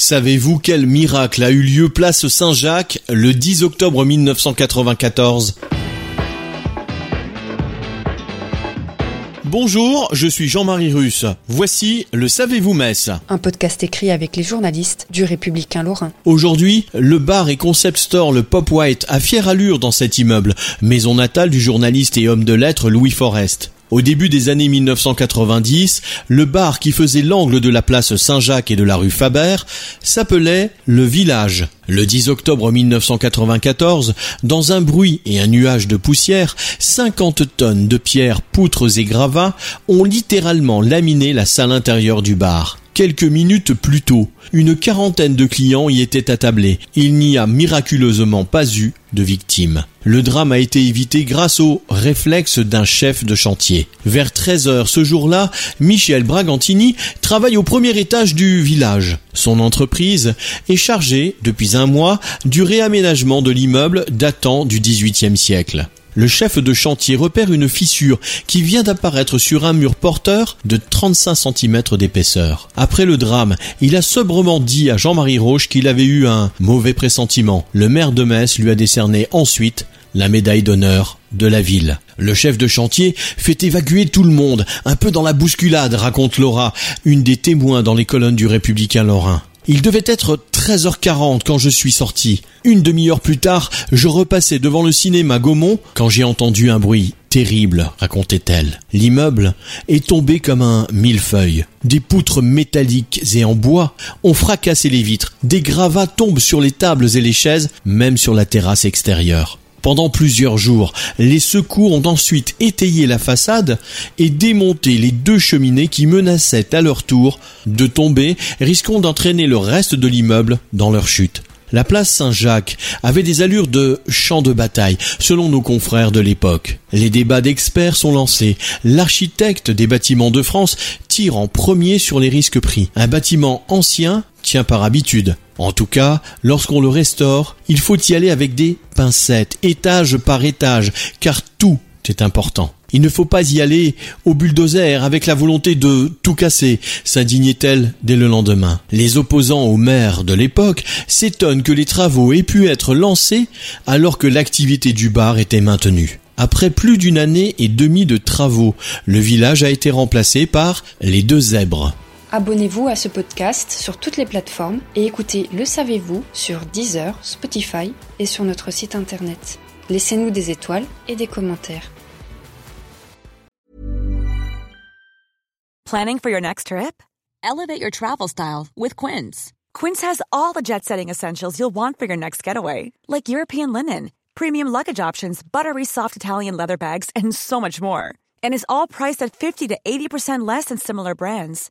Savez-vous quel miracle a eu lieu place Saint-Jacques le 10 octobre 1994 Bonjour, je suis Jean-Marie Russe. Voici le Savez-vous Metz Un podcast écrit avec les journalistes du Républicain Lorrain. Aujourd'hui, le bar et concept store Le Pop White a fière allure dans cet immeuble, maison natale du journaliste et homme de lettres Louis Forest. Au début des années 1990, le bar qui faisait l'angle de la place Saint-Jacques et de la rue Faber s'appelait Le Village. Le 10 octobre 1994, dans un bruit et un nuage de poussière, 50 tonnes de pierres, poutres et gravats ont littéralement laminé la salle intérieure du bar. Quelques minutes plus tôt, une quarantaine de clients y étaient attablés. Il n'y a miraculeusement pas eu de victimes. Le drame a été évité grâce au réflexe d'un chef de chantier. Vers 13 heures ce jour-là, Michel Bragantini travaille au premier étage du village. Son entreprise est chargée, depuis un mois, du réaménagement de l'immeuble datant du XVIIIe siècle le chef de chantier repère une fissure qui vient d'apparaître sur un mur porteur de 35 cm d'épaisseur. Après le drame, il a sobrement dit à Jean-Marie Roche qu'il avait eu un mauvais pressentiment. Le maire de Metz lui a décerné ensuite la médaille d'honneur de la ville. Le chef de chantier fait évacuer tout le monde, un peu dans la bousculade, raconte Laura, une des témoins dans les colonnes du Républicain Lorrain. Il devait être 13h40 quand je suis sorti. Une demi-heure plus tard, je repassais devant le cinéma Gaumont quand j'ai entendu un bruit terrible, racontait-elle. L'immeuble est tombé comme un millefeuille. Des poutres métalliques et en bois ont fracassé les vitres. Des gravats tombent sur les tables et les chaises, même sur la terrasse extérieure. Pendant plusieurs jours, les secours ont ensuite étayé la façade et démonté les deux cheminées qui menaçaient à leur tour de tomber, risquant d'entraîner le reste de l'immeuble dans leur chute. La place Saint-Jacques avait des allures de champ de bataille, selon nos confrères de l'époque. Les débats d'experts sont lancés. L'architecte des bâtiments de France tire en premier sur les risques pris. Un bâtiment ancien tient par habitude. En tout cas, lorsqu'on le restaure, il faut y aller avec des pincettes, étage par étage, car tout est important. Il ne faut pas y aller au bulldozer avec la volonté de tout casser, s'indignait-elle dès le lendemain. Les opposants au maire de l'époque s'étonnent que les travaux aient pu être lancés alors que l'activité du bar était maintenue. Après plus d'une année et demie de travaux, le village a été remplacé par les deux zèbres. Abonnez-vous à ce podcast sur toutes les plateformes et écoutez Le Savez-vous sur Deezer, Spotify et sur notre site internet. Laissez-nous des étoiles et des commentaires. Planning for your next trip? Elevate your travel style with Quince. Quince has all the jet setting essentials you'll want for your next getaway, like European linen, premium luggage options, buttery soft Italian leather bags, and so much more. And is all priced at 50 to 80% less than similar brands.